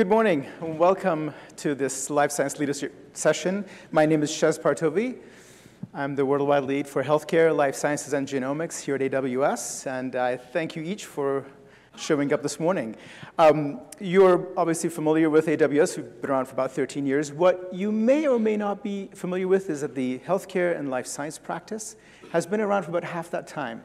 Good morning, and welcome to this Life Science Leadership session. My name is Shez Partovi. I'm the worldwide lead for healthcare, life sciences, and genomics here at AWS, and I thank you each for showing up this morning. Um, you're obviously familiar with AWS. We've been around for about 13 years. What you may or may not be familiar with is that the healthcare and life science practice has been around for about half that time.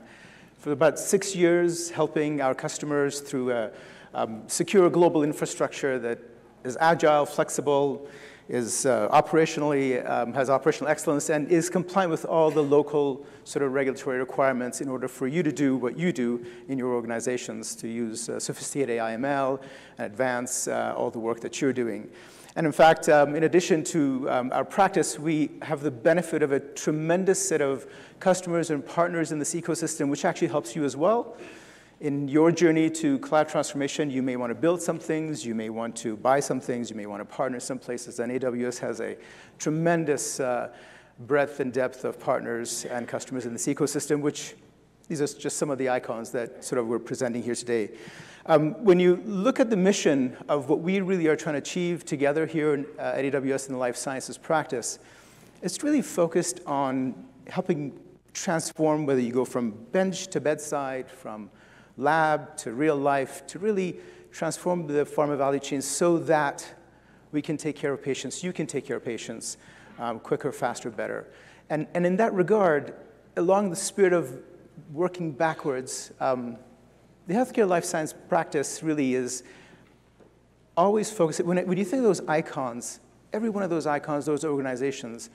For about six years, helping our customers through a um, secure global infrastructure that is agile, flexible, is uh, operationally, um, has operational excellence, and is compliant with all the local sort of regulatory requirements in order for you to do what you do in your organizations, to use uh, sophisticated AIML and advance uh, all the work that you're doing. And in fact, um, in addition to um, our practice, we have the benefit of a tremendous set of customers and partners in this ecosystem, which actually helps you as well. In your journey to cloud transformation, you may want to build some things, you may want to buy some things, you may want to partner some places, and AWS has a tremendous uh, breadth and depth of partners and customers in this ecosystem, which these are just some of the icons that sort of we're presenting here today. Um, when you look at the mission of what we really are trying to achieve together here in, uh, at AWS in the life sciences practice, it's really focused on helping transform whether you go from bench to bedside, from lab to real life, to really transform the pharma value chain so that we can take care of patients, you can take care of patients um, quicker, faster, better. And, and in that regard, along the spirit of working backwards, um, the healthcare life science practice really is always focused, when, it, when you think of those icons, every one of those icons, those organizations,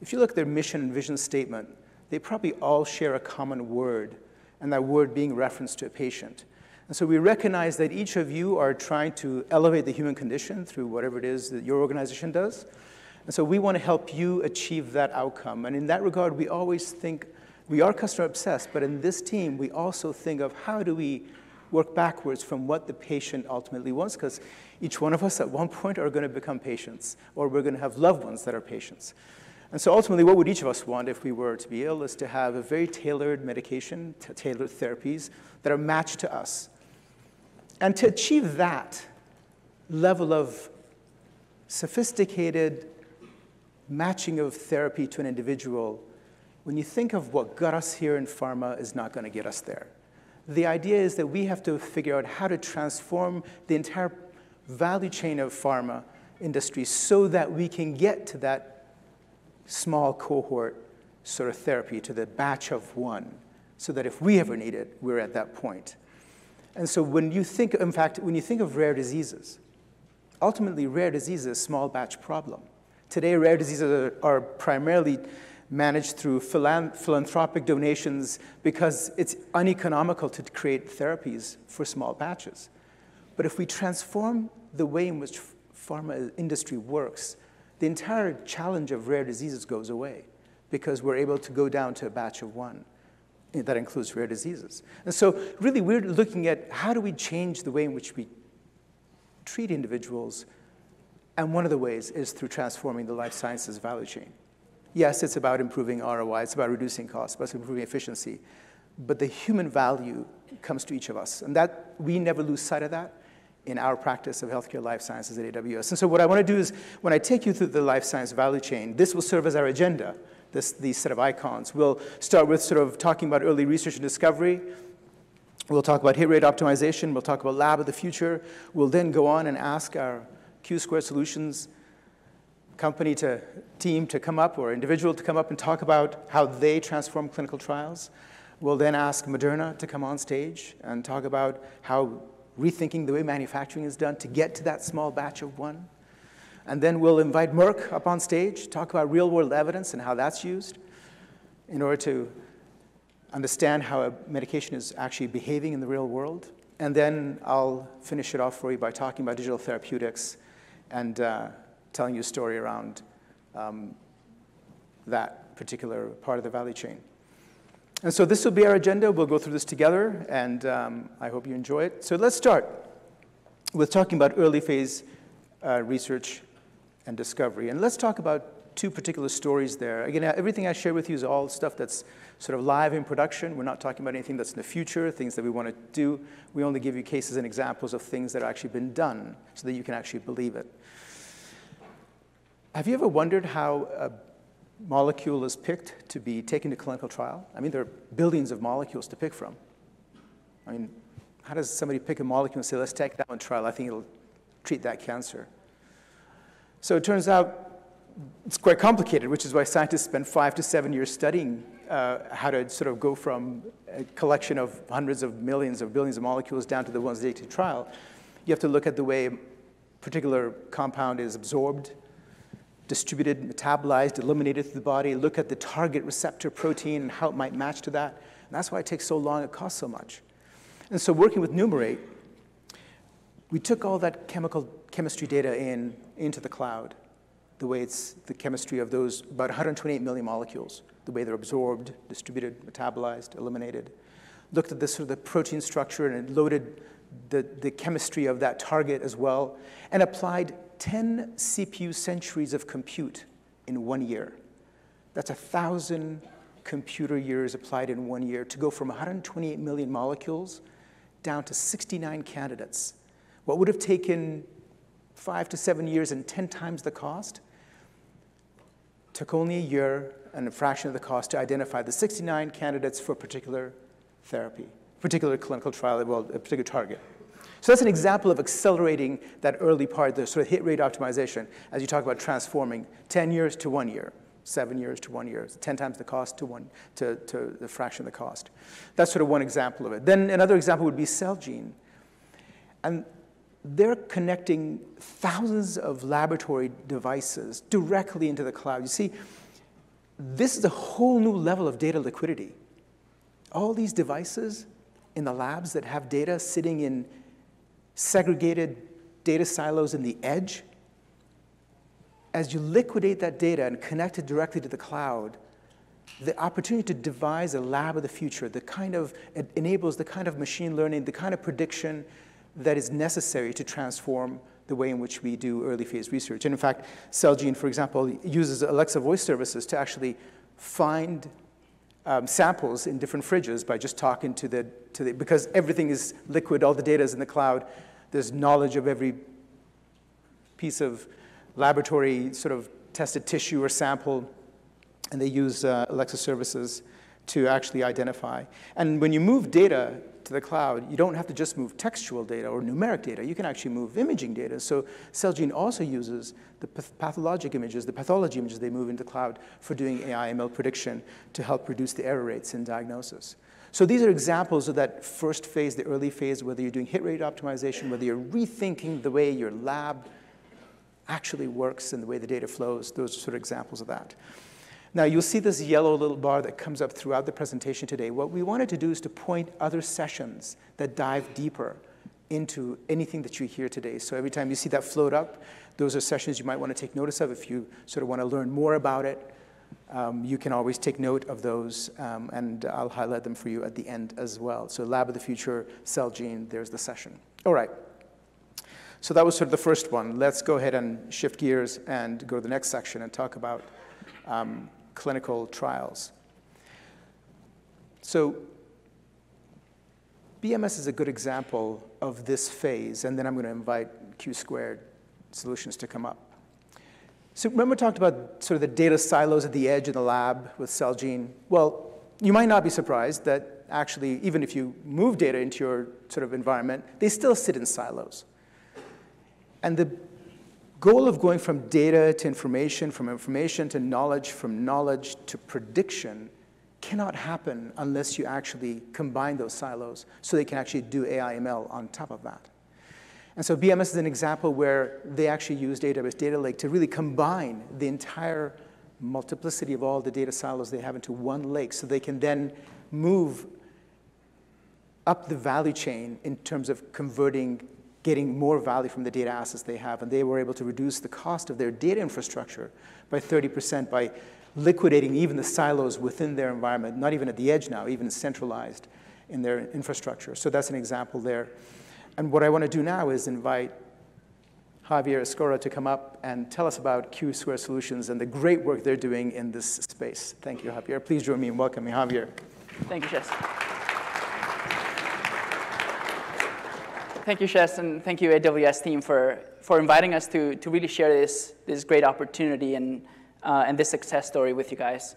if you look at their mission and vision statement, they probably all share a common word, and that word being reference to a patient. And so we recognize that each of you are trying to elevate the human condition through whatever it is that your organization does. And so we want to help you achieve that outcome. And in that regard, we always think we are customer obsessed, but in this team, we also think of how do we work backwards from what the patient ultimately wants, because each one of us at one point are going to become patients, or we're going to have loved ones that are patients. And so ultimately, what would each of us want if we were to be ill is to have a very tailored medication, tailored therapies that are matched to us. And to achieve that level of sophisticated matching of therapy to an individual, when you think of what got us here in pharma is not going to get us there. The idea is that we have to figure out how to transform the entire value chain of pharma industry so that we can get to that small cohort sort of therapy to the batch of one, so that if we ever need it, we're at that point. And so when you think, in fact, when you think of rare diseases, ultimately rare diseases is a small batch problem. Today, rare diseases are, are primarily managed through philanthropic donations because it's uneconomical to create therapies for small batches. But if we transform the way in which pharma industry works, the entire challenge of rare diseases goes away because we're able to go down to a batch of one that includes rare diseases. And so really we're looking at how do we change the way in which we treat individuals, and one of the ways is through transforming the life sciences value chain. Yes, it's about improving ROI, it's about reducing costs, it's about improving efficiency, but the human value comes to each of us, and that we never lose sight of that in our practice of healthcare life sciences at AWS. And so what I want to do is, when I take you through the life science value chain, this will serve as our agenda, this, these set of icons. We'll start with sort of talking about early research and discovery. We'll talk about hit rate optimization. We'll talk about lab of the future. We'll then go on and ask our Q Squared Solutions company to team to come up or individual to come up and talk about how they transform clinical trials. We'll then ask Moderna to come on stage and talk about how rethinking the way manufacturing is done to get to that small batch of one. And then we'll invite Merck up on stage, talk about real world evidence and how that's used in order to understand how a medication is actually behaving in the real world. And then I'll finish it off for you by talking about digital therapeutics and uh, telling you a story around um, that particular part of the value chain. And so this will be our agenda. We'll go through this together, and um, I hope you enjoy it. So let's start with talking about early phase uh, research and discovery. And let's talk about two particular stories there. Again, everything I share with you is all stuff that's sort of live in production. We're not talking about anything that's in the future, things that we want to do. We only give you cases and examples of things that have actually been done so that you can actually believe it. Have you ever wondered how a molecule is picked to be taken to clinical trial? I mean, there are billions of molecules to pick from. I mean, how does somebody pick a molecule and say, let's take that one trial? I think it'll treat that cancer. So it turns out it's quite complicated, which is why scientists spend five to seven years studying uh, how to sort of go from a collection of hundreds of millions or billions of molecules down to the ones they take to trial. You have to look at the way a particular compound is absorbed, distributed, metabolized, eliminated through the body, look at the target receptor protein and how it might match to that. And that's why it takes so long, it costs so much. And so working with Numerate, we took all that chemical chemistry data in into the cloud the way it's the chemistry of those about 128 million molecules, the way they're absorbed, distributed, metabolized, eliminated. Looked at the sort of the protein structure and loaded the, the chemistry of that target as well, and applied 10 CPU centuries of compute in one year. That's a thousand computer years applied in one year to go from 128 million molecules down to 69 candidates. What would have taken five to seven years and 10 times the cost took only a year and a fraction of the cost to identify the 69 candidates for a particular therapy, particular clinical trial, well, a particular target. So that's an example of accelerating that early part, the sort of hit rate optimization, as you talk about transforming 10 years to one year, seven years to one year, 10 times the cost to one, to, to the fraction of the cost. That's sort of one example of it. Then another example would be Celgene. And they're connecting thousands of laboratory devices directly into the cloud. You see, this is a whole new level of data liquidity. All these devices in the labs that have data sitting in segregated data silos in the edge, as you liquidate that data and connect it directly to the cloud, the opportunity to devise a lab of the future, the kind of, enables the kind of machine learning, the kind of prediction, that is necessary to transform the way in which we do early phase research. And in fact, Celgene, for example, uses Alexa voice services to actually find um, samples in different fridges by just talking to the, to the, because everything is liquid, all the data is in the cloud, there's knowledge of every piece of laboratory sort of tested tissue or sample, and they use uh, Alexa services to actually identify. And when you move data to the cloud, you don't have to just move textual data or numeric data. You can actually move imaging data. So Celgene also uses the pathologic images, the pathology images they move into cloud for doing AI ML prediction to help reduce the error rates in diagnosis. So these are examples of that first phase, the early phase, whether you're doing hit rate optimization, whether you're rethinking the way your lab actually works and the way the data flows. Those are sort of examples of that. Now, you'll see this yellow little bar that comes up throughout the presentation today. What we wanted to do is to point other sessions that dive deeper into anything that you hear today. So every time you see that float up, those are sessions you might want to take notice of. If you sort of want to learn more about it, um, you can always take note of those, um, and I'll highlight them for you at the end as well. So Lab of the Future, Celgene, there's the session. All right. So that was sort of the first one. Let's go ahead and shift gears and go to the next section and talk about um, clinical trials. So BMS is a good example of this phase, and then I'm going to invite Q squared solutions to come up. So remember we talked about sort of the data silos at the edge in the lab with Celgene? Well, you might not be surprised that actually, even if you move data into your sort of environment, they still sit in silos. And the goal of going from data to information, from information to knowledge, from knowledge to prediction cannot happen unless you actually combine those silos so they can actually do AI ML on top of that. And so BMS is an example where they actually use AWS Data Lake to really combine the entire multiplicity of all the data silos they have into one lake so they can then move up the value chain in terms of converting getting more value from the data assets they have. And they were able to reduce the cost of their data infrastructure by 30% by liquidating even the silos within their environment, not even at the edge now, even centralized in their infrastructure. So that's an example there. And what I want to do now is invite Javier Escora to come up and tell us about Q Square Solutions and the great work they're doing in this space. Thank you, Javier. Please join me in welcoming Javier. Thank you, Shez. Thank you, Shez, and thank you, AWS team, for, for inviting us to, to really share this, this great opportunity and, uh, and this success story with you guys.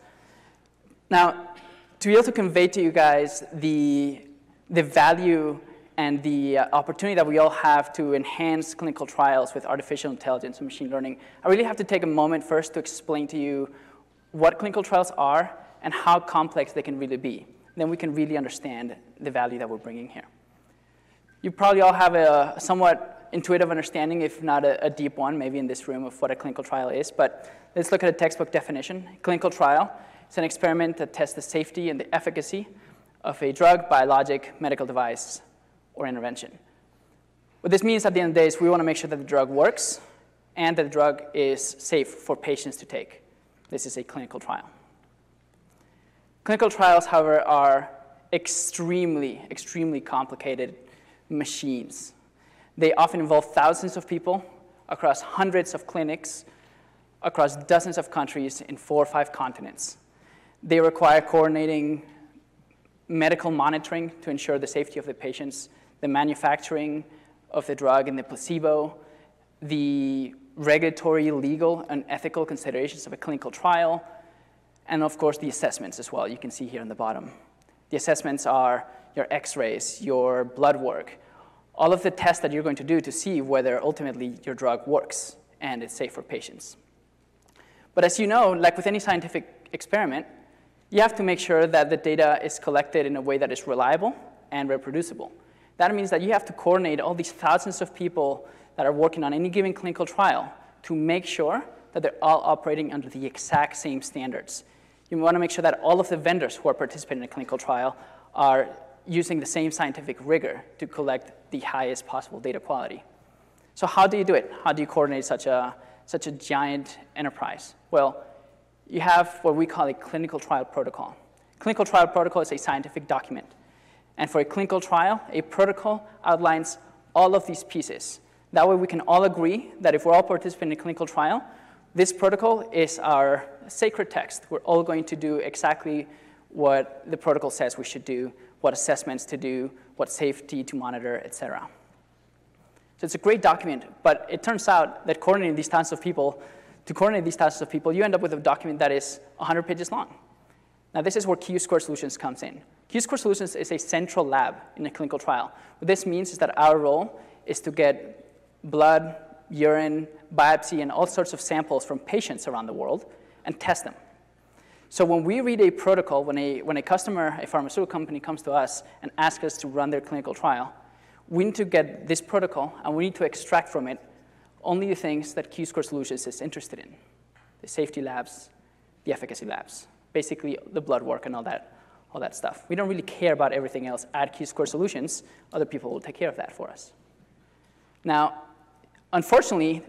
Now, to be able to convey to you guys the, the value and the uh, opportunity that we all have to enhance clinical trials with artificial intelligence and machine learning, I really have to take a moment first to explain to you what clinical trials are and how complex they can really be. Then we can really understand the value that we're bringing here. You probably all have a somewhat intuitive understanding, if not a, a, deep one, maybe in this room, of what a clinical trial is. But let's look at a textbook definition. Clinical trial is an experiment that tests the safety and the efficacy of a drug, biologic, medical device, or intervention. What this means at the end of the day is we want to make sure that the drug works and that the drug is safe for patients to take. This is a clinical trial. Clinical trials, however, are extremely, extremely complicated machines. They often involve thousands of people across hundreds of clinics, across dozens of countries in four or five continents. They require coordinating medical monitoring to ensure the safety of the patients, the manufacturing of the drug and the placebo, the regulatory, legal, and ethical considerations of a clinical trial, and of course the assessments as well, you can see here on the bottom. The assessments are your x-rays, your blood work, all of the tests that you're going to do to see whether ultimately your drug works and it's safe for patients. But as you know, like with any scientific experiment, you have to make sure that the data is collected in a way that is reliable and reproducible. That means that you have to coordinate all these thousands of people that are working on any given clinical trial to make sure that they're all operating under the exact same standards. You want to make sure that all of the vendors who are participating in a clinical trial are using the same scientific rigor to collect the highest possible data quality. So how do you do it? How do you coordinate such a, such a giant enterprise? Well, you have what we call a clinical trial protocol. Clinical trial protocol is a scientific document. And for a clinical trial, a protocol outlines all of these pieces. That way we can all agree that if we're all participating in a clinical trial, this protocol is our sacred text. We're all going to do exactly what the protocol says we should do what assessments to do, what safety to monitor, et cetera. So it's a great document, but it turns out that coordinating these thousands of people, to coordinate these thousands of people, you end up with a document that is 100 pages long. Now this is where Q-Square Solutions comes in. Q-Square Solutions is a central lab in a clinical trial. What this means is that our role is to get blood, urine, biopsy, and all sorts of samples from patients around the world and test them. So when we read a protocol, when a, when a customer, a pharmaceutical company comes to us and asks us to run their clinical trial, we need to get this protocol and we need to extract from it only the things that Q-Square Solutions is interested in, the safety labs, the efficacy labs, basically the blood work and all that, all that stuff. We don't really care about everything else Add Q-Square Solutions. Other people will take care of that for us. Now, unfortunately,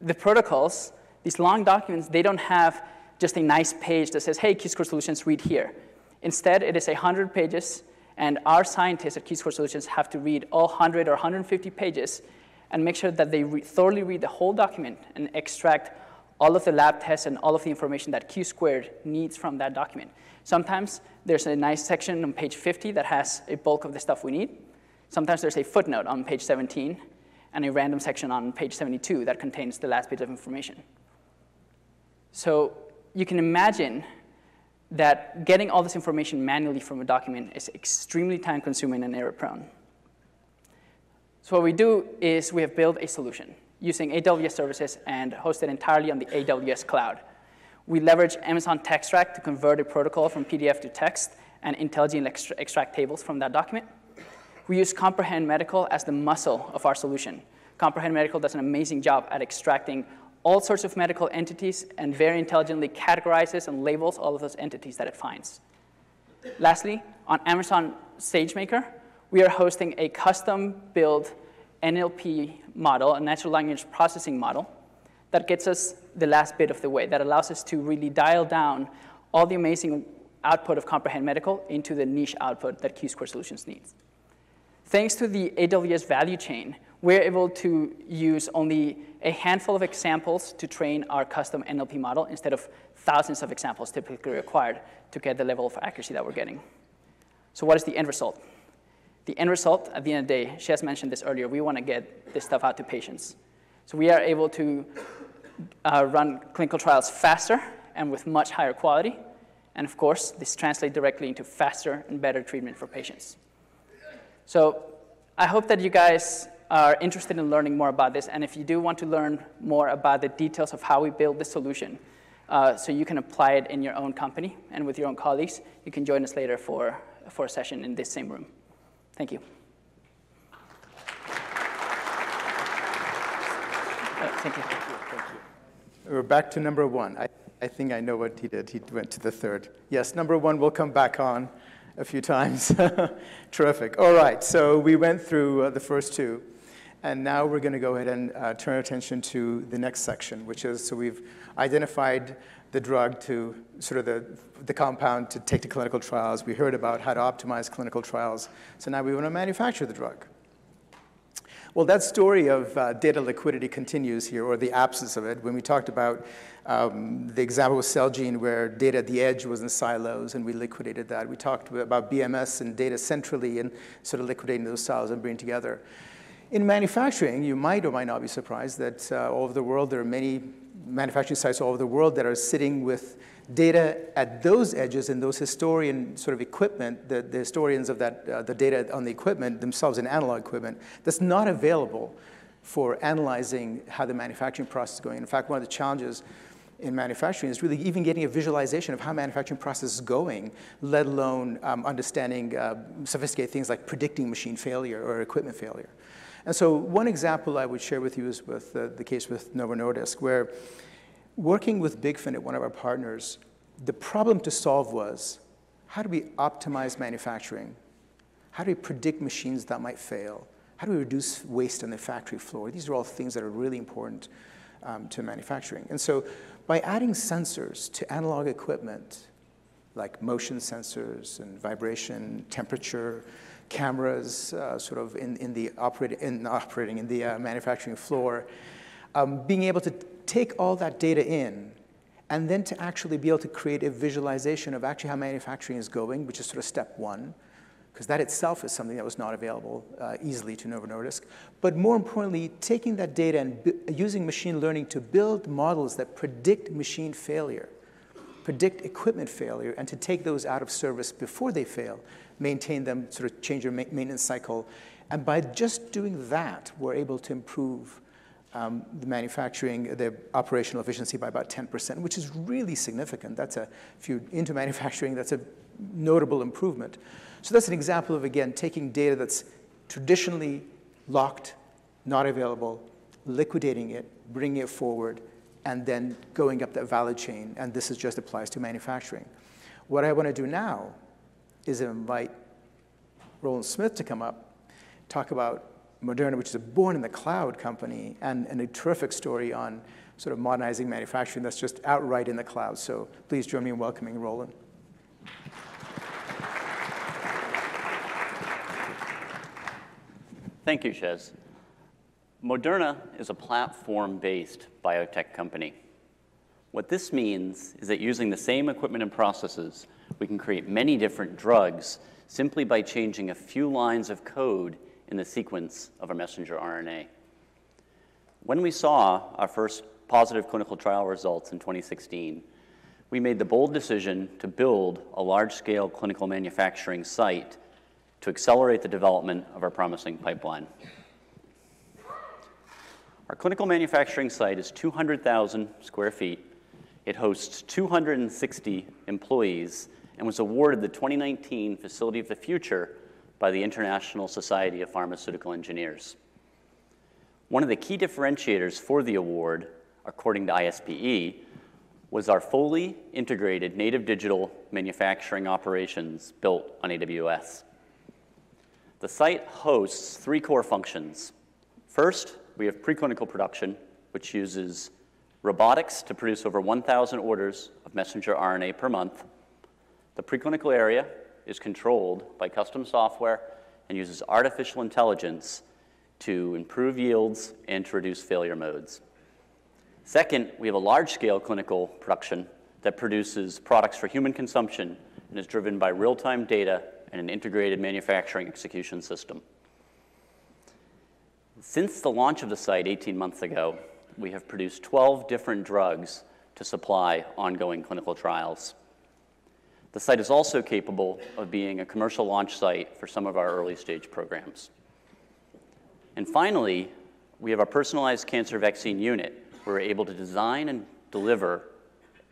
the protocols, these long documents, they don't have just a nice page that says, hey, Q-Square Solutions, read here. Instead, it is 100 pages, and our scientists at Q-Square Solutions have to read all 100 or 150 pages and make sure that they re thoroughly read the whole document and extract all of the lab tests and all of the information that Q squared needs from that document. Sometimes there's a nice section on page 50 that has a bulk of the stuff we need. Sometimes there's a footnote on page 17 and a random section on page 72 that contains the last bit of information. So you can imagine that getting all this information manually from a document is extremely time consuming and error prone. So what we do is we have built a solution using AWS services and hosted entirely on the AWS cloud. We leverage Amazon Textract to convert a protocol from PDF to text and intelligently extract tables from that document. We use Comprehend Medical as the muscle of our solution. Comprehend Medical does an amazing job at extracting all sorts of medical entities and very intelligently categorizes and labels all of those entities that it finds. Lastly, on Amazon SageMaker, we are hosting a custom-built NLP model, a natural language processing model, that gets us the last bit of the way, that allows us to really dial down all the amazing output of Comprehend Medical into the niche output that Q-Square Solutions needs. Thanks to the AWS value chain, we're able to use only a handful of examples to train our custom NLP model instead of thousands of examples typically required to get the level of accuracy that we're getting. So what is the end result? The end result, at the end of the day, Shez mentioned this earlier, we want to get this stuff out to patients. So we are able to uh, run clinical trials faster and with much higher quality. And of course, this translates directly into faster and better treatment for patients. So I hope that you guys are interested in learning more about this. And if you do want to learn more about the details of how we build this solution, uh, so you can apply it in your own company and with your own colleagues, you can join us later for, for a session in this same room. Thank you. Thank you. Thank you. We're back to number one. I, I think I know what he did. He went to the third. Yes, number one will come back on a few times. Terrific. All right, so we went through uh, the first two. And now we're going to go ahead and uh, turn our attention to the next section, which is so we've identified the drug to sort of the, the compound to take to clinical trials. We heard about how to optimize clinical trials. So now we want to manufacture the drug. Well, that story of uh, data liquidity continues here, or the absence of it. When we talked about um, the example with Celgene, where data at the edge was in silos, and we liquidated that. We talked about BMS and data centrally, and sort of liquidating those silos and bringing together. In manufacturing, you might or might not be surprised that uh, all over the world there are many manufacturing sites all over the world that are sitting with data at those edges and those historian sort of equipment, the, the historians of that, uh, the data on the equipment themselves in analog equipment, that's not available for analyzing how the manufacturing process is going. In fact, one of the challenges in manufacturing is really even getting a visualization of how manufacturing process is going, let alone um, understanding uh, sophisticated things like predicting machine failure or equipment failure. And so one example I would share with you is with uh, the case with Novo Nordisk, where working with Bigfinite, one of our partners, the problem to solve was, how do we optimize manufacturing? How do we predict machines that might fail? How do we reduce waste on the factory floor? These are all things that are really important um, to manufacturing. And so by adding sensors to analog equipment, like motion sensors and vibration, temperature, cameras uh, sort of in, in the operating, in operating, in the uh, manufacturing floor, um, being able to take all that data in and then to actually be able to create a visualization of actually how manufacturing is going, which is sort of step one, because that itself is something that was not available uh, easily to Novo Nordisk. But more importantly, taking that data and using machine learning to build models that predict machine failure, predict equipment failure, and to take those out of service before they fail, maintain them, sort of change your maintenance cycle. And by just doing that, we're able to improve um, the manufacturing, the operational efficiency by about 10%, which is really significant. That's a, if you're into manufacturing, that's a notable improvement. So that's an example of, again, taking data that's traditionally locked, not available, liquidating it, bringing it forward, and then going up that value chain. And this is just applies to manufacturing. What I want to do now is invite Roland Smith to come up, talk about Moderna, which is a born in the cloud company, and, and a terrific story on sort of modernizing manufacturing that's just outright in the cloud. So please join me in welcoming Roland. Thank you, Shez. Moderna is a platform-based biotech company. What this means is that using the same equipment and processes we can create many different drugs simply by changing a few lines of code in the sequence of a messenger RNA. When we saw our first positive clinical trial results in 2016, we made the bold decision to build a large-scale clinical manufacturing site to accelerate the development of our promising pipeline. Our clinical manufacturing site is 200,000 square feet. It hosts 260 employees and was awarded the 2019 Facility of the Future by the International Society of Pharmaceutical Engineers. One of the key differentiators for the award, according to ISPE, was our fully integrated native digital manufacturing operations built on AWS. The site hosts three core functions. First, we have preclinical production, which uses robotics to produce over 1,000 orders of messenger RNA per month the preclinical area is controlled by custom software and uses artificial intelligence to improve yields and to reduce failure modes. Second, we have a large-scale clinical production that produces products for human consumption and is driven by real-time data and an integrated manufacturing execution system. Since the launch of the site 18 months ago, we have produced 12 different drugs to supply ongoing clinical trials. The site is also capable of being a commercial launch site for some of our early-stage programs. And finally, we have our personalized cancer vaccine unit. Where we're able to design and deliver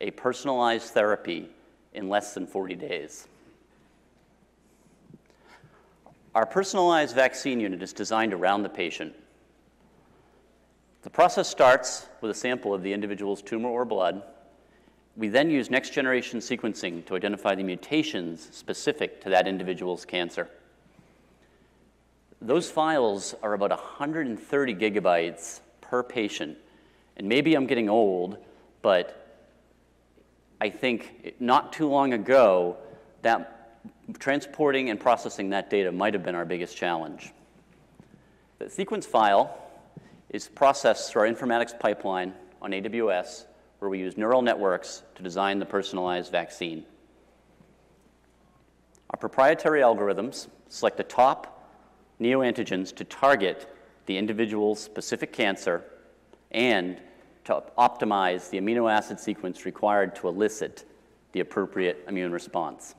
a personalized therapy in less than 40 days. Our personalized vaccine unit is designed around the patient. The process starts with a sample of the individual's tumor or blood. We then use next-generation sequencing to identify the mutations specific to that individual's cancer. Those files are about 130 gigabytes per patient. And maybe I'm getting old, but I think not too long ago, that transporting and processing that data might have been our biggest challenge. The sequence file is processed through our informatics pipeline on AWS, where we use neural networks to design the personalized vaccine. Our proprietary algorithms select the top neoantigens to target the individual's specific cancer and to optimize the amino acid sequence required to elicit the appropriate immune response.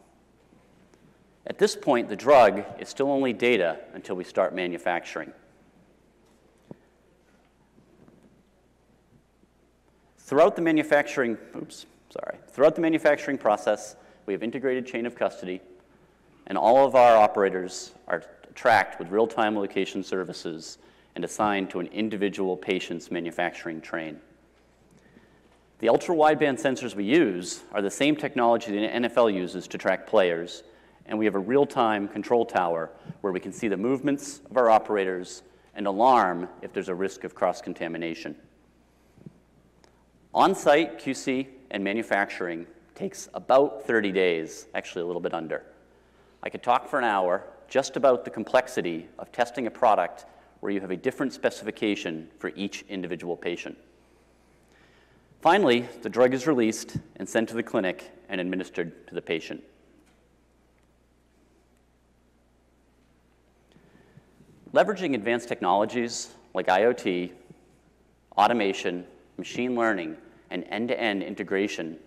At this point, the drug is still only data until we start manufacturing. Throughout the manufacturing, oops, sorry. Throughout the manufacturing process, we have integrated chain of custody, and all of our operators are tracked with real-time location services and assigned to an individual patient's manufacturing train. The ultra-wideband sensors we use are the same technology the NFL uses to track players, and we have a real-time control tower where we can see the movements of our operators and alarm if there's a risk of cross-contamination. On-site QC and manufacturing takes about 30 days, actually a little bit under. I could talk for an hour just about the complexity of testing a product where you have a different specification for each individual patient. Finally, the drug is released and sent to the clinic and administered to the patient. Leveraging advanced technologies like IoT, automation, machine learning, and end-to-end integration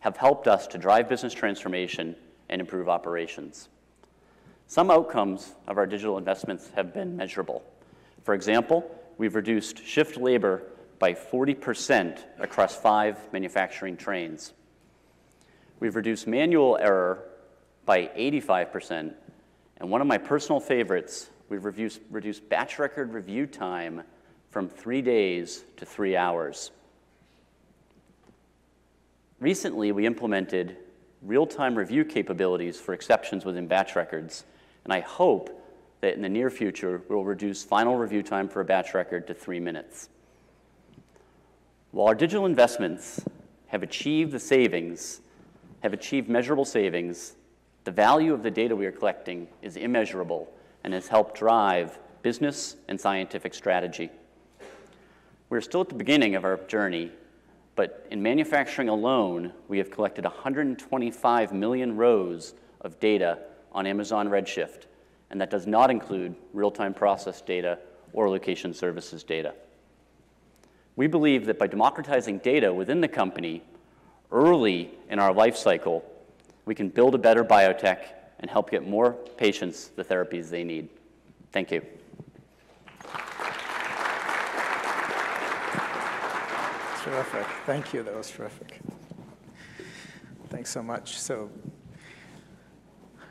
have helped us to drive business transformation and improve operations. Some outcomes of our digital investments have been measurable. For example, we've reduced shift labor by 40% across five manufacturing trains. We've reduced manual error by 85%, and one of my personal favorites, we've reduced, batch record review time from three days to three hours. Recently, we implemented real-time review capabilities for exceptions within batch records, and I hope that in the near future, we'll reduce final review time for a batch record to three minutes. While our digital investments have achieved the savings, have achieved measurable savings, the value of the data we are collecting is immeasurable and has helped drive business and scientific strategy. We're still at the beginning of our journey, but in manufacturing alone, we have collected 125 million rows of data on Amazon Redshift, and that does not include real-time process data or location services data. We believe that by democratizing data within the company early in our life cycle, we can build a better biotech and help get more patients the therapies they need. Thank you. Terrific. Thank you. That was terrific. Thanks so much. So,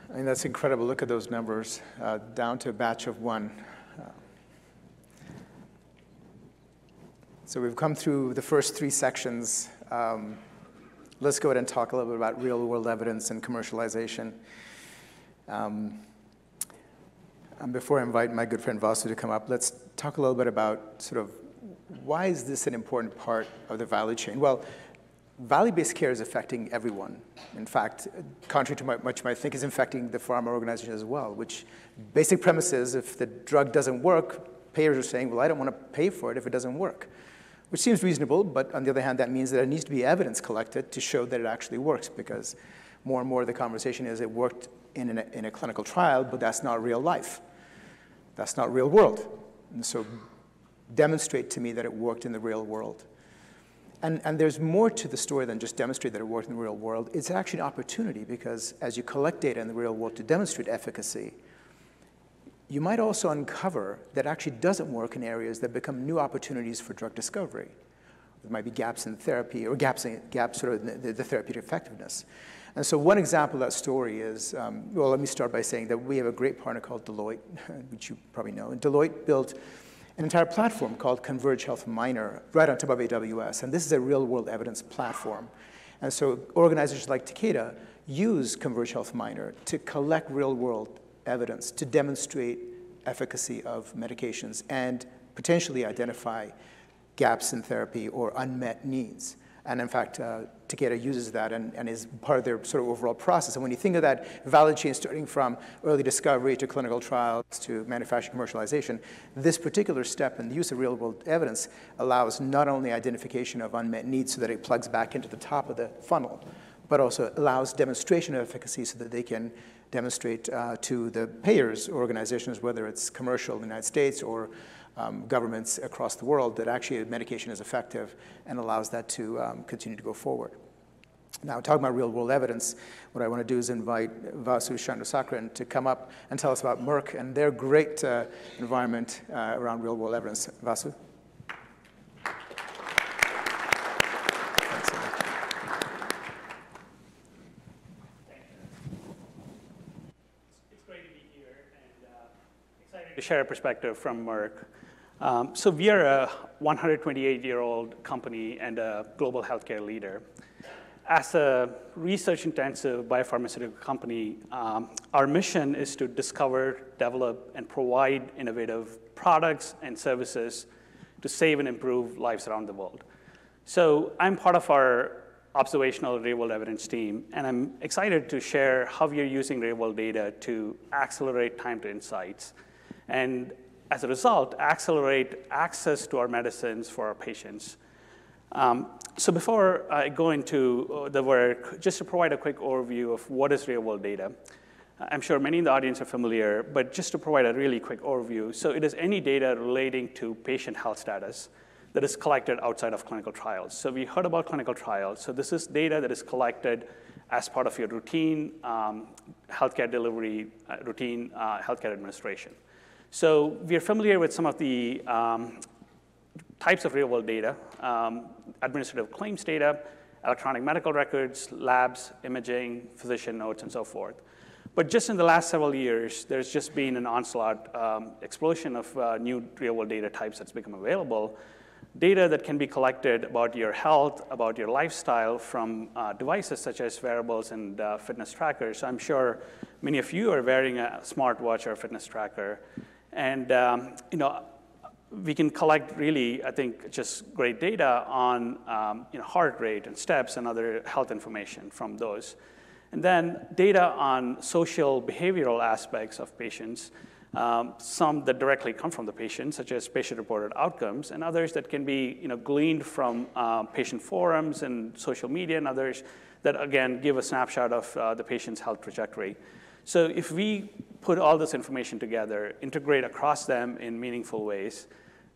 I mean, that's incredible. Look at those numbers, uh, down to a batch of one. So we've come through the first three sections. Um, let's go ahead and talk a little bit about real-world evidence and commercialization. Um, and before I invite my good friend Vasu to come up, let's talk a little bit about sort of why is this an important part of the value chain? Well, value-based care is affecting everyone. In fact, contrary to what much might think, is affecting the pharma organization as well, which basic premise is if the drug doesn't work, payers are saying, well, I don't want to pay for it if it doesn't work, which seems reasonable, but on the other hand, that means that there needs to be evidence collected to show that it actually works because more and more the conversation is it worked in, a, in a clinical trial, but that's not real life. That's not real world. And so demonstrate to me that it worked in the real world. And, and there's more to the story than just demonstrate that it worked in the real world. It's actually an opportunity because as you collect data in the real world to demonstrate efficacy, you might also uncover that actually doesn't work in areas that become new opportunities for drug discovery. There might be gaps in therapy or gaps in gaps sort of the, the therapeutic effectiveness. And so one example of that story is, um, well, let me start by saying that we have a great partner called Deloitte, which you probably know. And Deloitte built an entire platform called Converge Health Miner right on top of AWS. And this is a real world evidence platform. And so organizations like Takeda use Converge Health Miner to collect real world evidence to demonstrate efficacy of medications and potentially identify gaps in therapy or unmet needs. And in fact, uh, Takeda uses that and, and, is part of their sort of overall process. And when you think of that value chain starting from early discovery to clinical trials to manufacturing commercialization, this particular step in the use of real world evidence allows not only identification of unmet needs so that it plugs back into the top of the funnel, but also allows demonstration of efficacy so that they can demonstrate uh, to the payers, organizations, whether it's commercial in the United States or um, governments across the world, that actually medication is effective and allows that to um, continue to go forward. Now, talking about real world evidence, what I want to do is invite Vasu Chandrasekaran to come up and tell us about Merck and their great uh, environment uh, around real world evidence. Vasu? Excellent to be here and uh to share a perspective from Merck. Um, so we are a 128-year-old company and a global healthcare leader. As a research-intensive biopharmaceutical company, um, our mission is to discover, develop, and provide innovative products and services to save and improve lives around the world. So I'm part of our observational real-world evidence team, and I'm excited to share how we are using real-world data to accelerate time to insights and as a result, accelerate access to our medicines for our patients. Um, so before I go into uh, the work, just to provide a quick overview of what is real-world data. I'm sure many in the audience are familiar, but just to provide a really quick overview. So it is any data relating to patient health status that is collected outside of clinical trials. So we heard about clinical trials. So this is data that is collected as part of your routine um, healthcare delivery, uh, routine uh, healthcare administration. So we are familiar with some of the um, types of real-world data, um, administrative claims data, electronic medical records, labs, imaging, physician notes, and so forth. But just in the last several years, there's just been an onslaught, um, explosion of uh, new real-world data types that's become available. Data that can be collected about your health, about your lifestyle from uh, devices such as wearables and uh, fitness trackers. So I'm sure many of you are wearing a smartwatch or a fitness tracker. And um, you know, we can collect really, I think, just great data on um, you know, heart rate and steps and other health information from those. And then data on social behavioral aspects of patients, um, some that directly come from the patient, such as patient-reported outcomes, and others that can be you know, gleaned from uh, patient forums and social media and others that, again, give a snapshot of uh, the patient's health trajectory. So if we put all this information together, integrate across them in meaningful ways,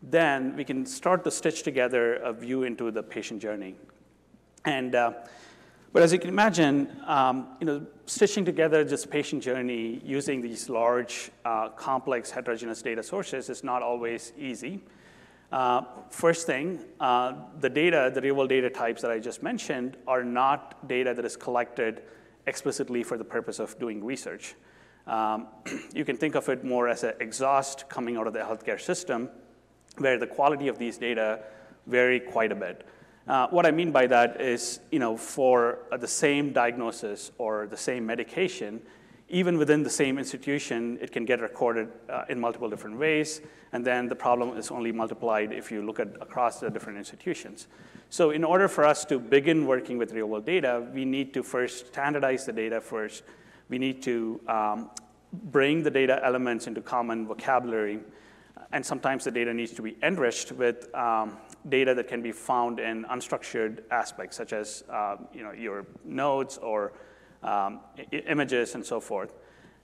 then we can start to stitch together a view into the patient journey. And, uh, but as you can imagine, um, you know, stitching together this patient journey using these large, uh, complex, heterogeneous data sources is not always easy. Uh, first thing, uh, the data, the real-world data types that I just mentioned are not data that is collected explicitly for the purpose of doing research. Um, you can think of it more as an exhaust coming out of the healthcare system, where the quality of these data vary quite a bit. Uh, what I mean by that is, you know, for the same diagnosis or the same medication, even within the same institution, it can get recorded uh, in multiple different ways, and then the problem is only multiplied if you look at across the different institutions. So in order for us to begin working with real-world data, we need to first standardize the data first. We need to um, bring the data elements into common vocabulary. and sometimes the data needs to be enriched with um, data that can be found in unstructured aspects, such as uh, you know, your nodes or um, images and so forth.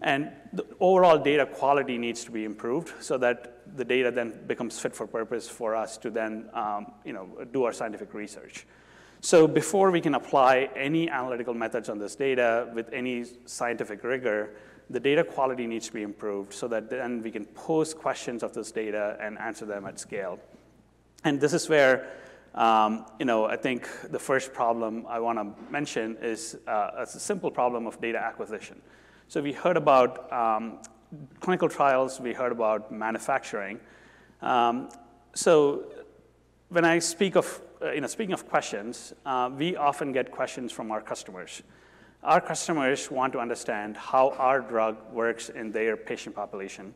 And the overall data quality needs to be improved so that the data then becomes fit for purpose for us to then um, you know, do our scientific research. So before we can apply any analytical methods on this data with any scientific rigor, the data quality needs to be improved so that then we can pose questions of this data and answer them at scale. And this is where um, you know, I think the first problem I want to mention is uh, a simple problem of data acquisition. So we heard about um, clinical trials, we heard about manufacturing. Um, so when I speak of, uh, you know, speaking of questions, uh, we often get questions from our customers. Our customers want to understand how our drug works in their patient population.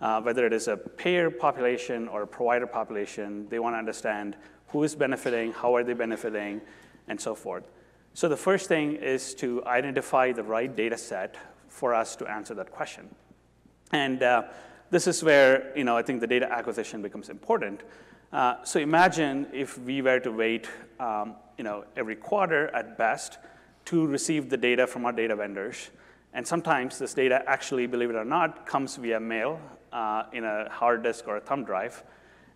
Uh, whether it is a payer population or a provider population, they want to understand who is benefiting, how are they benefiting, and so forth. So the first thing is to identify the right data set for us to answer that question. And uh, this is where you know, I think the data acquisition becomes important. Uh, so imagine if we were to wait um, you know, every quarter at best to receive the data from our data vendors. And sometimes this data actually, believe it or not, comes via mail uh, in a hard disk or a thumb drive.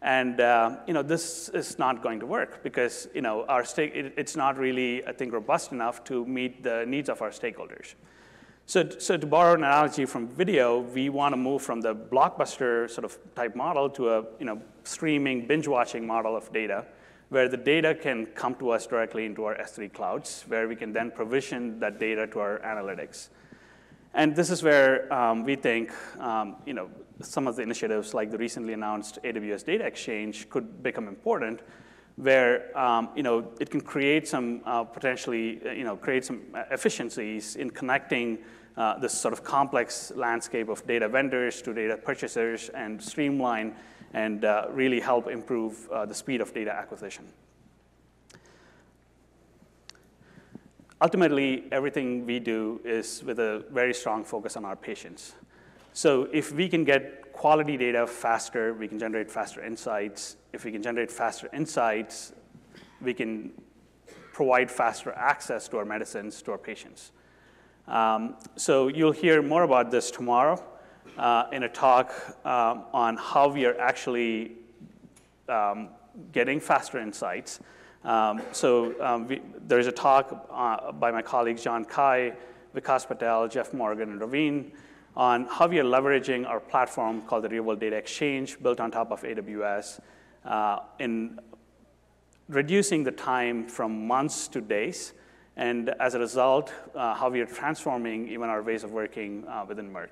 And uh, you know, this is not going to work because you know, our stake, it, it's not really, I think, robust enough to meet the needs of our stakeholders. So, so to borrow an analogy from video, we want to move from the blockbuster sort of type model to a you know, streaming, binge-watching model of data, where the data can come to us directly into our S3 clouds, where we can then provision that data to our analytics. And this is where um, we think um, you know, some of the initiatives like the recently announced AWS Data Exchange could become important, where um, you know, it can create some uh, potentially you know, create some efficiencies in connecting uh, this sort of complex landscape of data vendors to data purchasers and streamline and uh, really help improve uh, the speed of data acquisition. Ultimately, everything we do is with a very strong focus on our patients. So if we can get quality data faster, we can generate faster insights. If we can generate faster insights, we can provide faster access to our medicines to our patients. Um, so you'll hear more about this tomorrow uh, in a talk um, on how we are actually um, getting faster insights. Um, so um, we, there's a talk uh, by my colleagues John Kai, Vikas Patel, Jeff Morgan, and Raveen on how we are leveraging our platform called the Real World Data Exchange, built on top of AWS, uh, in reducing the time from months to days and as a result, uh, how we are transforming even our ways of working uh, within Merck.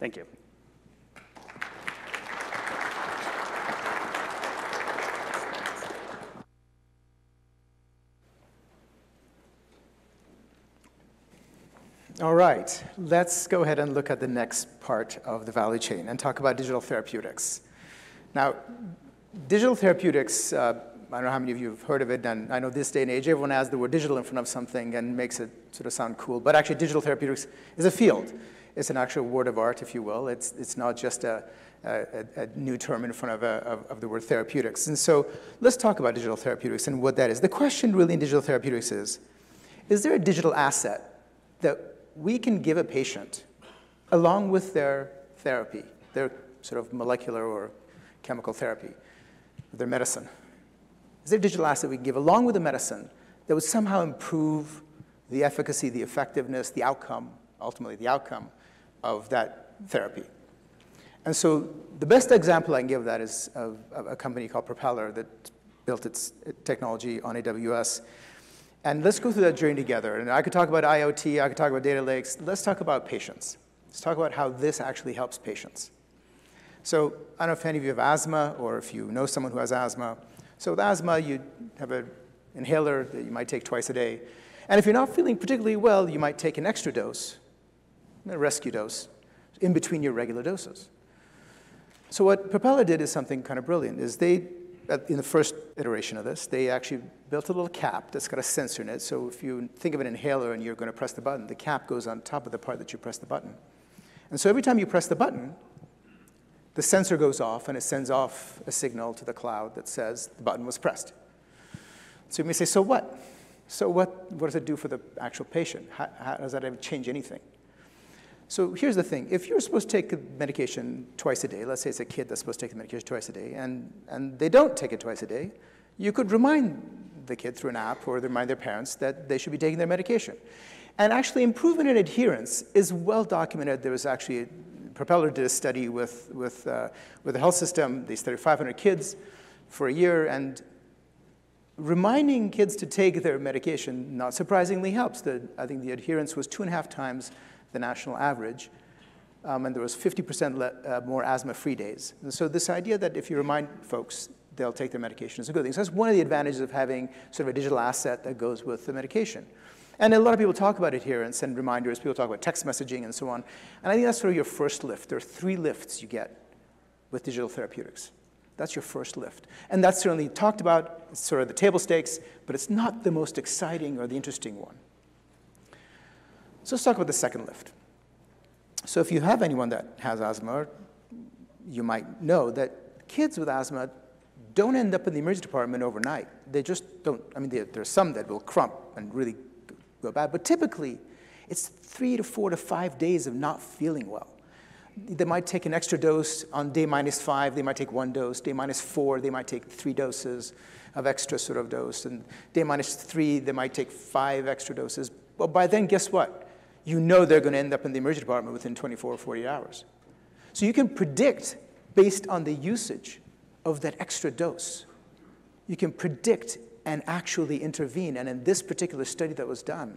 Thank you. All right, let's go ahead and look at the next part of the value chain and talk about digital therapeutics. Now, digital therapeutics uh, I don't know how many of you have heard of it, and I know this day and age, everyone has the word digital in front of something and makes it sort of sound cool. But actually, digital therapeutics is a field. It's an actual word of art, if you will. It's, it's not just a, a, a new term in front of, a, of, of the word therapeutics. And so let's talk about digital therapeutics and what that is. The question really in digital therapeutics is, is there a digital asset that we can give a patient along with their therapy, their sort of molecular or chemical therapy, their medicine? Is there a digital asset we can give along with the medicine that would somehow improve the efficacy, the effectiveness, the outcome, ultimately the outcome of that therapy? And so the best example I can give that is of, of a company called Propeller that built its technology on AWS. And let's go through that journey together. And I could talk about IoT, I could talk about data lakes. Let's talk about patients. Let's talk about how this actually helps patients. So I don't know if any of you have asthma or if you know someone who has asthma. So with asthma, you have an inhaler that you might take twice a day. And if you're not feeling particularly well, you might take an extra dose, a rescue dose, in between your regular doses. So what Propeller did is something kind of brilliant, is they, in the first iteration of this, they actually built a little cap that's got a sensor in it. So if you think of an inhaler and you're going to press the button, the cap goes on top of the part that you press the button. And so every time you press the button, the sensor goes off and it sends off a signal to the cloud that says the button was pressed. So you may say, so what? So what, what does it do for the actual patient? How, how does that ever change anything? So here's the thing. If you're supposed to take medication twice a day, let's say it's a kid that's supposed to take the medication twice a day, and, and they don't take it twice a day, you could remind the kid through an app or remind their parents that they should be taking their medication. And actually, improvement in adherence is well documented. There was actually, Propeller did a study with, with, uh, with the health system. They studied 500 kids for a year, and reminding kids to take their medication, not surprisingly, helps. The, I think the adherence was two and a half times the national average, um, and there was 50% le- uh, more asthma-free days. And so this idea that if you remind folks, they'll take their medication is a good thing. So that's one of the advantages of having sort of a digital asset that goes with the medication. And a lot of people talk about adherence and send reminders. People talk about text messaging and so on. And I think that's sort of your first lift. There are three lifts you get with digital therapeutics. That's your first lift. And that's certainly talked about, it's sort of the table stakes, but it's not the most exciting or the interesting one. So let's talk about the second lift. So if you have anyone that has asthma, you might know that kids with asthma don't end up in the emergency department overnight. They just don't, I mean, there, there's some that will crump and really go bad, but typically it's three to four to five days of not feeling well. They might take an extra dose on day minus five, they might take one dose. Day minus four, they might take three doses of extra sort of dose. And day minus three, they might take five extra doses. But by then, guess what? You know they're going to end up in the emergency department within 24 or 48 hours. So you can predict based on the usage of that extra dose. You can predict and actually intervene. And in this particular study that was done,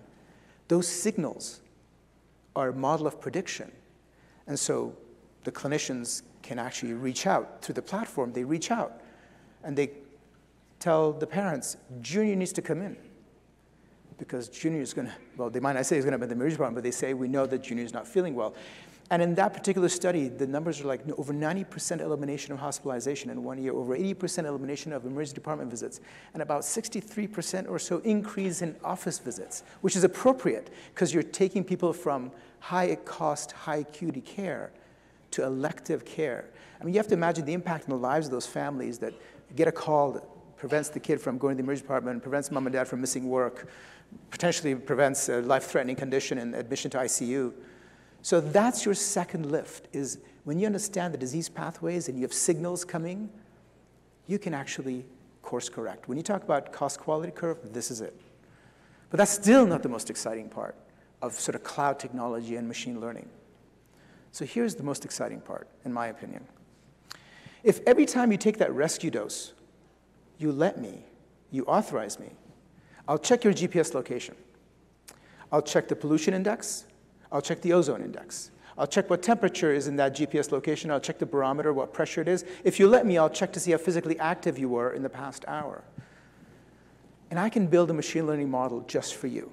those signals are a model of prediction and so the clinicians can actually reach out through the platform. They reach out and they tell the parents, Junior needs to come in. Because Junior is going to, well, they might not say he's going to be in the emergency department, but they say, we know that Junior is not feeling well. And in that particular study, the numbers are like over 90% elimination of hospitalization in one year, over 80% elimination of emergency department visits, and about 63% or so increase in office visits, which is appropriate because you're taking people from high cost, high acuity care to elective care. I mean, you have to imagine the impact on the lives of those families that get a call that prevents the kid from going to the emergency department, prevents mom and dad from missing work, potentially prevents a life-threatening condition and admission to ICU. So that's your second lift, is when you understand the disease pathways and you have signals coming, you can actually course correct. When you talk about cost quality curve, this is it. But that's still not the most exciting part of sort of cloud technology and machine learning. So here's the most exciting part, in my opinion. If every time you take that rescue dose, you let me, you authorize me, I'll check your GPS location. I'll check the pollution index. I'll check the ozone index. I'll check what temperature is in that GPS location. I'll check the barometer, what pressure it is. If you let me, I'll check to see how physically active you were in the past hour. And I can build a machine learning model just for you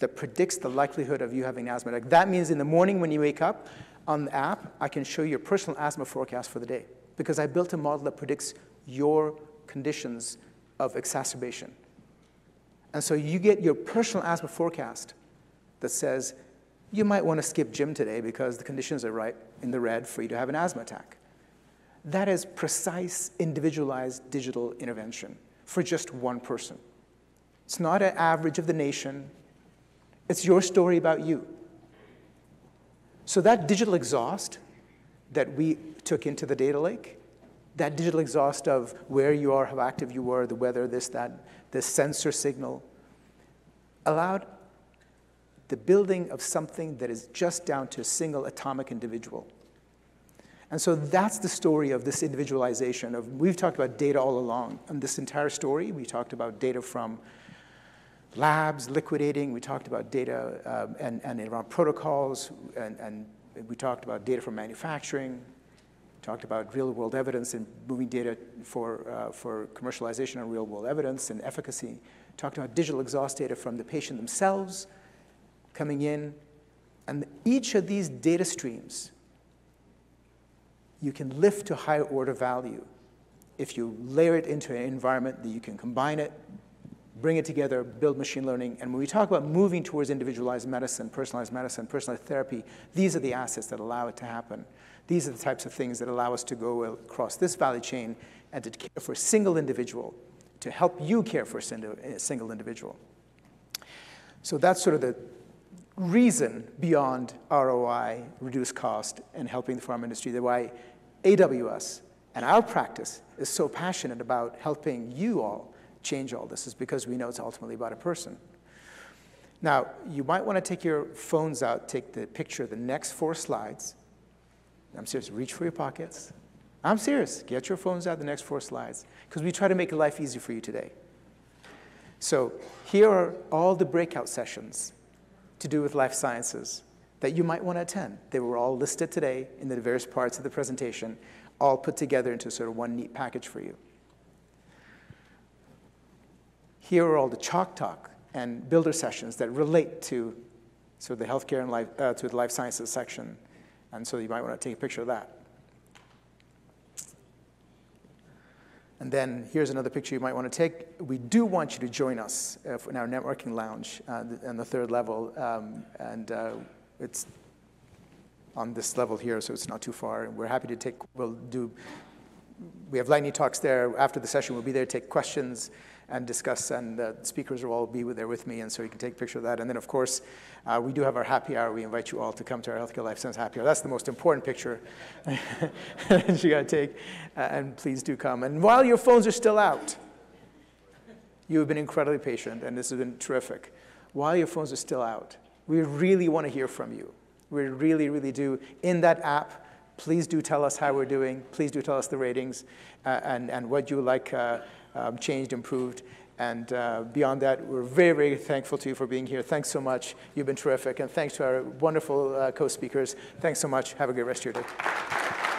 that predicts the likelihood of you having asthma attack. That means in the morning when you wake up on the app, I can show you your personal asthma forecast for the day because I built a model that predicts your conditions of exacerbation. And so you get your personal asthma forecast that says you might want to skip gym today because the conditions are right in the red for you to have an asthma attack. That is precise, individualized digital intervention for just one person. It's not an average of the nation. It's your story about you. So that digital exhaust that we took into the data lake, that digital exhaust of where you are, how active you were, the weather, this, that, this sensor signal, allowed the building of something that is just down to a single atomic individual. And so that's the story of this individualization of we've talked about data all along. And this entire story, we talked about data from labs liquidating. We talked about data um, and, and around protocols, and, and we talked about data from manufacturing. Talked about real-world evidence and moving data for, uh, for commercialization of real-world evidence and efficacy. Talked about digital exhaust data from the patient themselves coming in. And each of these data streams you can lift to higher order value if you layer it into an environment that you can combine it bring it together, build machine learning. And when we talk about moving towards individualized medicine, personalized medicine, personalized therapy, these are the assets that allow it to happen. These are the types of things that allow us to go across this value chain and to care for a single individual, to help you care for a single individual. So that's sort of the reason beyond ROI, reduce cost, and helping the pharma industry, that why AWS and our practice is so passionate about helping you all change all this is because we know it's ultimately about a person. Now, you might want to take your phones out, take the picture of the next four slides. I'm serious, reach for your pockets. I'm serious, get your phones out the next four slides, because we try to make life easy for you today. So here are all the breakout sessions to do with life sciences that you might want to attend. They were all listed today in the various parts of the presentation, all put together into sort of one neat package for you. Here are all the chalk talk and builder sessions that relate to sort of the healthcare and life, uh, to the life sciences section. And so you might want to take a picture of that. And then here's another picture you might want to take. We do want you to join us uh, in our networking lounge uh, on the third level. Um, and uh, it's on this level here, so it's not too far. And we're happy to take, we'll do, we have lightning talks there. After the session, we'll be there take questions and discuss, and the speakers will all be there with me, and so you can take a picture of that. And then, of course, uh, we do have our happy hour. We invite you all to come to our Healthcare Life Science happy hour. That's the most important picture that you got to take, uh, and please do come. And while your phones are still out, you have been incredibly patient, and this has been terrific. While your phones are still out, we really want to hear from you. We really, really do. In that app, please do tell us how we're doing. Please do tell us the ratings uh, and, and what you like uh, um, changed, improved. And uh, beyond that, we're very, very thankful to you for being here. Thanks so much. You've been terrific. And thanks to our wonderful uh, co-speakers. Thanks so much. Have a great rest of your day.